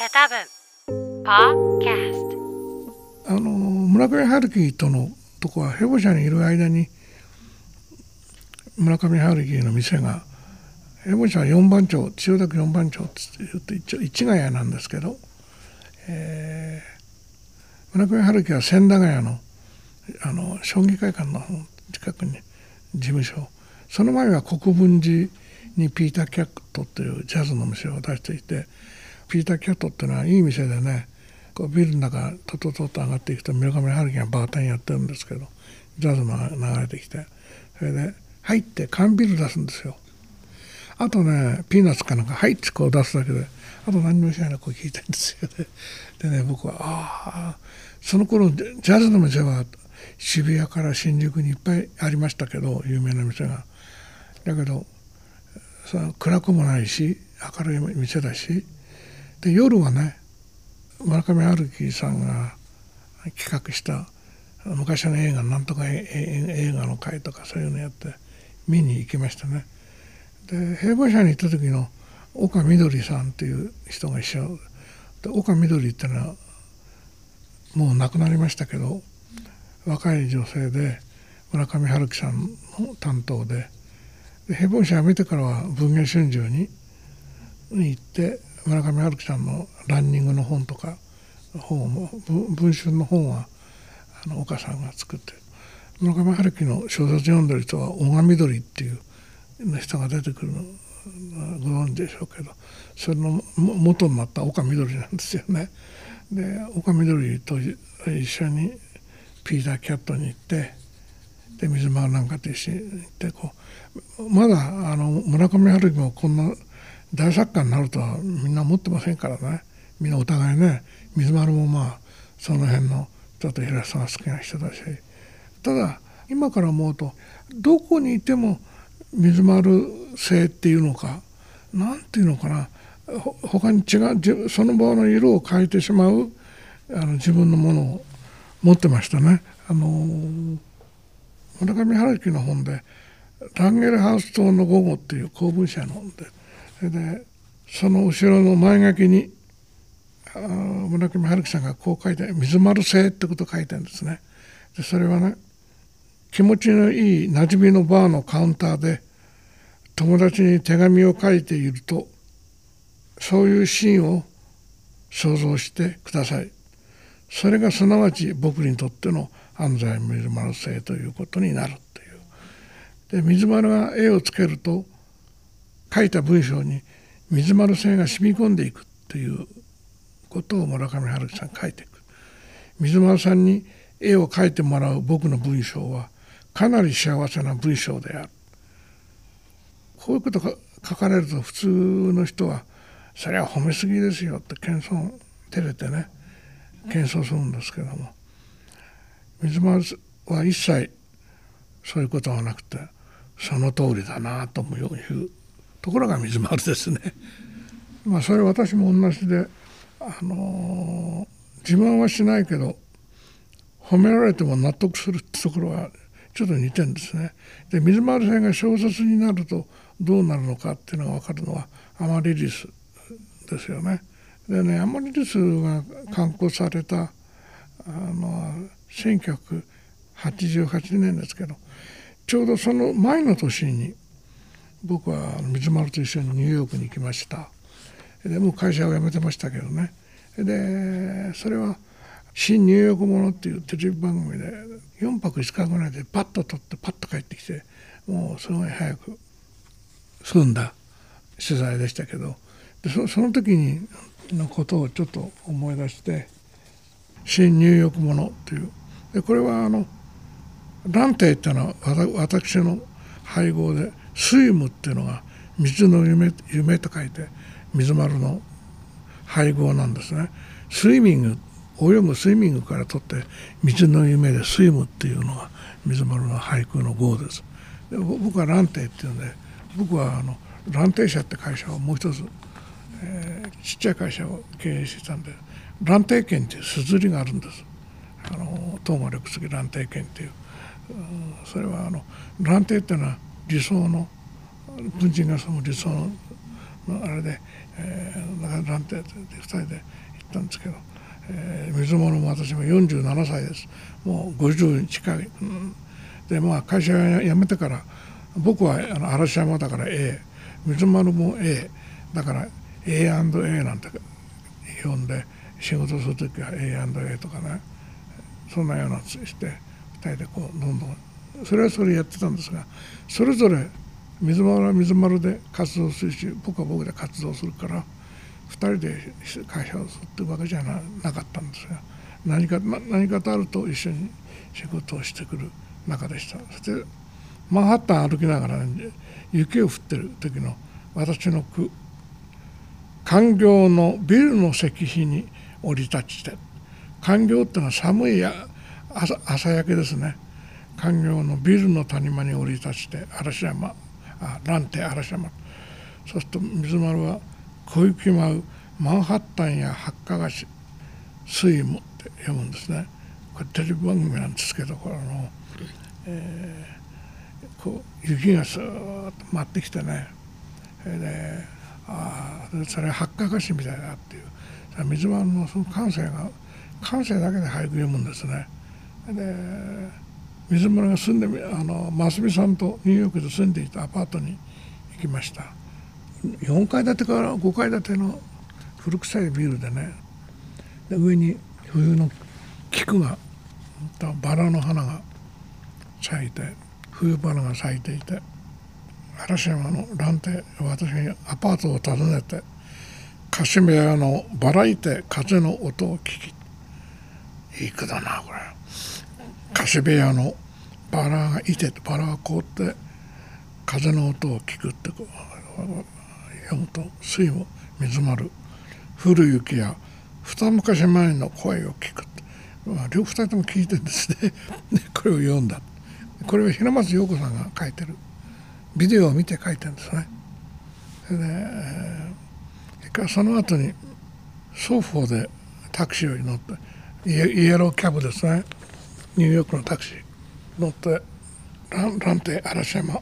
セタブン。ポッキャスあの村上春樹とのとこはヘボ社にいる間に村上春樹の店がヘボ社は4番町千代田区4番町って言って一応市ヶ谷なんですけど、えー、村上春樹は千駄ヶ谷のあの将棋会館の近くに事務所その前は国分寺にピーター・キャットっていうジャズの店を出していてピーター・キャットっていうのはいい店でねこうビルの中とととと上がっていくと村上春樹がバーテンやってるんですけどジャズが流れてきて。それで入って缶ビール出すんですよ。あとねピーナッツかなんか「はい」ってこう出すだけであと何もしないなこう聞いてるんですよね。でね僕はああその頃ジャズの店は渋谷から新宿にいっぱいありましたけど有名な店が。だけどさ暗くもないし明るい店だしで夜はね村上春樹さんが企画した昔の映画なんとか映画の会とかそういうのやって見に行きましたね。で平凡社に行った時の岡みどりさんっていう人が一緒で岡みどりっていうのはもう亡くなりましたけど若い女性で村上春樹さんの担当でで平凡社を見てからは文藝春秋に行って村上春樹さんのランニングの本とか本も文春の本はあの岡さんが作って村上春樹の小説読んでる人は小川緑っていう人が出てくるのご存知でしょうけどそれの元になった岡緑なんですよね。で岡緑と一緒にピーター・キャットに行ってで水間なんかと一緒に行ってこうまだあの村上春樹もこんな大作家になるとはみんな思ってませんからね。みんなお互いね水丸もまあその辺のちょっと平さんが好きな人だし。ただ今から思うとどこにいても水丸性っていうのか何ていうのかな。他に違うその場の色を変えてしまうあの自分のものを持ってましたね。あの村上春樹の本で「ランゲルハウス島の午後」っていう公文社の本で。それでその後ろの前書きに村上春樹さんがこう書いて「水丸性」ってことを書いてるんですね。でそれはね気持ちのいい馴染みのバーのカウンターで友達に手紙を書いているとそういうシーンを想像してください。それがすなわち僕にとっての安西水丸性ということになるという。で水丸が絵をつけると書いた文章に水丸線が染み込んでいくということを村上春樹さん書いていく。水丸さんに絵を描いてもらう僕の文章はかなり幸せな文章である。こういうことが書かれると普通の人はそれは褒めすぎですよって謙遜照れてね謙遜するんですけども。水丸は一切そういうことはなくてその通りだなというところが水丸ですね。まあそれ私も同じで、あのー、自慢はしないけど褒められても納得するってところはちょっと似てんですね。で水丸さんが小説になるとどうなるのかっていうのが分かるのはアマリリスですよね。でねアマリリスが刊行されたあの1988年ですけどちょうどその前の年に僕は水丸と一緒にニューヨークに行きました。でもう会社を辞めてましたけどね。でそれは「新ニューヨークもの」っていうテレビ番組で4泊5日ぐらいでパッと撮ってパッと帰ってきてもうすごい早く済んだ取材でしたけど。でそその時にのことをちょっと思い出して「新ニューヨークもの」っていう。でこれはあのランテっていうのは私の配合でスイムっていうのが水の夢夢と書いて水丸の配合なんですね。スイミング泳ぐスイミングから取って水の夢でスイムっていうのが水丸の俳句の号です。で僕は蘭亭っていうんで僕はあの蘭亭社って会社をもう一つ、えー、ちっちゃい会社を経営してたんで蘭亭券っていうすずりがあるんです。あの東間緑杉蘭亭券っていう、うん、それはあの蘭亭っていうのは理想の文人がその理想のあれで、えー、中蘭亭で2人で行ったんですけど、えー、水物も私も47歳です。もう50近い、うん、でまあ会社辞めてから僕はあの嵐山だから A 水丸も A だから A&A なんて呼んで仕事する時は A&A とかね。そんなようなして2人でこうどんどんそれはそれやってたんですがそれぞれ水丸は水丸で活動するし僕は僕で活動するから2人で会社をするってわけじゃなかったんですが何か何かとあると一緒に仕事をしてくる中でした。そしてマンハッタン歩きながら、ね、雪を降ってる時の私の句官業のビルの石碑に降り立ちて官業ってのは寒いや朝朝焼けですね。官業のビルの谷間に降り立ちて嵐山あ蘭亭嵐山。そうすると水丸は小雪舞うマンハッタンや八花菓子水もって読むんですね。これテレビ番組なんですけどこれの、えー、こう雪がスーッと舞ってきてね。でああそれ八花菓子みたいだっていう。水丸のその感性が感性だけで俳句読むんですね。で水丸が住んであの真澄さんとニューヨークで住んでいたアパートに行きました。4階建てから5階建ての古臭いビルでね。で上に冬の菊がバラの花が咲いて冬花が咲いていて嵐山の蘭亭私がアパートを訪ねてカシメヤのバラいて風の音を聞きいい句だなこれ。カシメヤのバラがいてバラが凍って風の音を聞くってこう読むと水も水丸降る雪や二昔前の声を聞くまあ、両二人とも聞いてですね。これを読んだ。これは平松陽子さんが書いてるビデオを見て書いてるんですね。それで、えー、その後に双方でタクシーに乗ってイエローキャブですね。ニューヨークのタクシー乗って蘭亭嵐山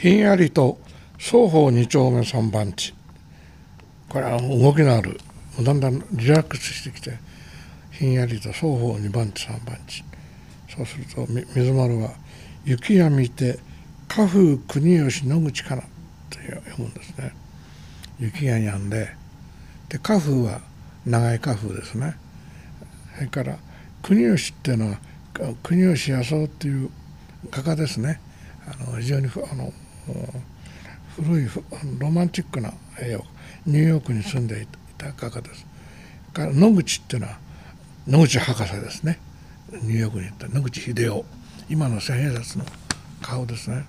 ひんやりと双方二丁目三番地これは動きのあるだんだんリラックスしてきてひんやりと双方二番地三番地そうすると水丸は「雪や見て家風国吉野口かな」と読むんですね。雪が止んでで家風は長い家風ですね。それから国吉っていうのは国吉康夫っていう画家ですね。あの非常にあの古いロマンチックな絵をニューヨークに住んでいた画家です。から野口っていうのは野口博士ですねニューヨークに行った野口英世今の千円札の顔ですね。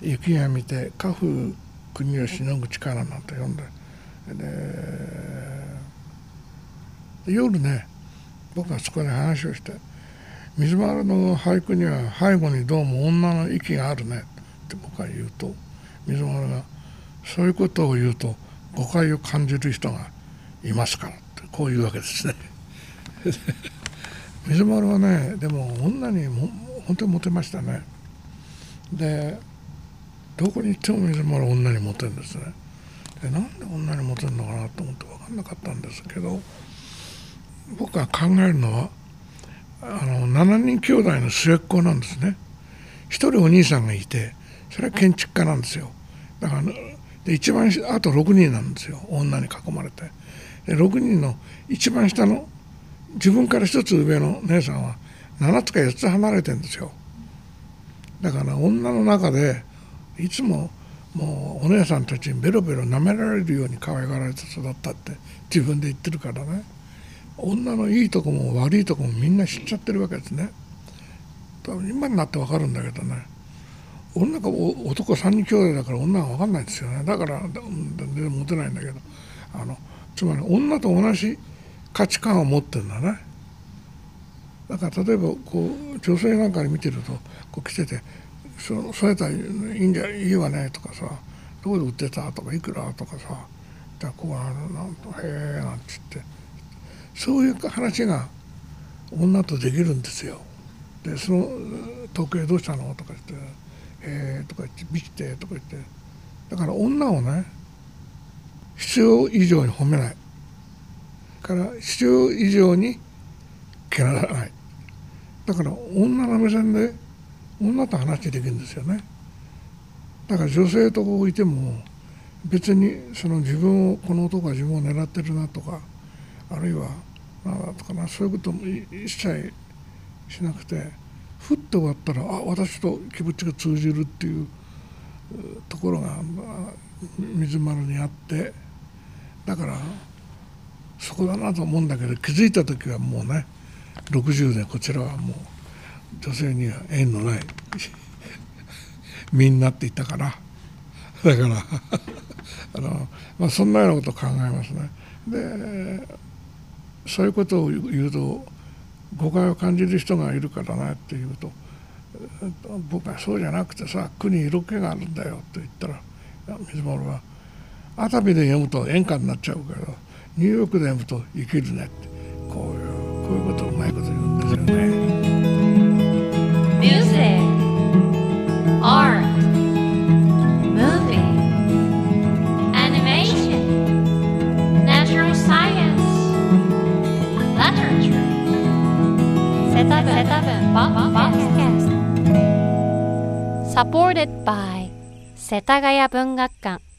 雪が見て家風国吉野口からなんて呼んでで夜ね僕はそこで話をして水丸の俳句には背後にどうも女の息があるね。って僕は言うと水丸がそういうことを言うと誤解を感じる人がいますから。ってこういうわけですね。水丸はねでも女にも本当にモテましたね。でどこに行っても水丸は女にモテるんですね。でなんで女にモテるのかなと思って分かんなかったんですけど僕が考えるのはあの7人兄弟の末っ子なんですね。一人お兄さんがいてそれは建築家なんですよ。だからで一番あと6人なんですよ。女に囲まれて。で6人の一番下の自分から1つ上の姉さんは7つか8つ離れてんですよ。だから女の中でいつももうお姉さんたちにベロベロ舐められるように可愛がられて育ったって自分で言ってるからね。女のいいとこも悪いとこもみんな知っちゃってるわけですね今になって分かるんだけどね女が男3人兄弟だから女が分かんないですよねだから全然モテないんだけどあのつまり女と同じ価値観を持ってるんだねだから例えばこう女性なんかに見てるとこう来てて「そそうやったらいいんじゃいいわね」とかさ「どこで売ってた?」とか「いくら?」とかさ「だこうなんとへえ」なんて言ってそういう話が女とできるんですよ。でその時計どうしたの？とか言って「えー」とか言って「見て」とか言って。だから女をね必要以上に褒めない。から必要以上にけならない。だから女の目線で女と話できるんですよね。だから女性とこういても別にその自分をこの男が自分を狙ってるなとかあるいは何だとかなそういうことも一切しなくてふっと終わったらあ私と気持ちが通じるっていうところがまあ水丸にあってだからそこだなと思うんだけど気づいた時はもうね60でこちらはもう女性には縁のない みんなって言ったからだから あの、まあ、そんなようなことを考えますね。でそういうことを言うと誤解を感じる人がいるからなって言うと僕はそうじゃなくてさ苦に色気があるんだよと言ったら水丸は熱海で読むと演歌になっちゃうけどニューヨークで読むと生きるねってこういうこういうことをうまいこと言うんですよね。Music, セタブセタブポッドバイ世田谷文学館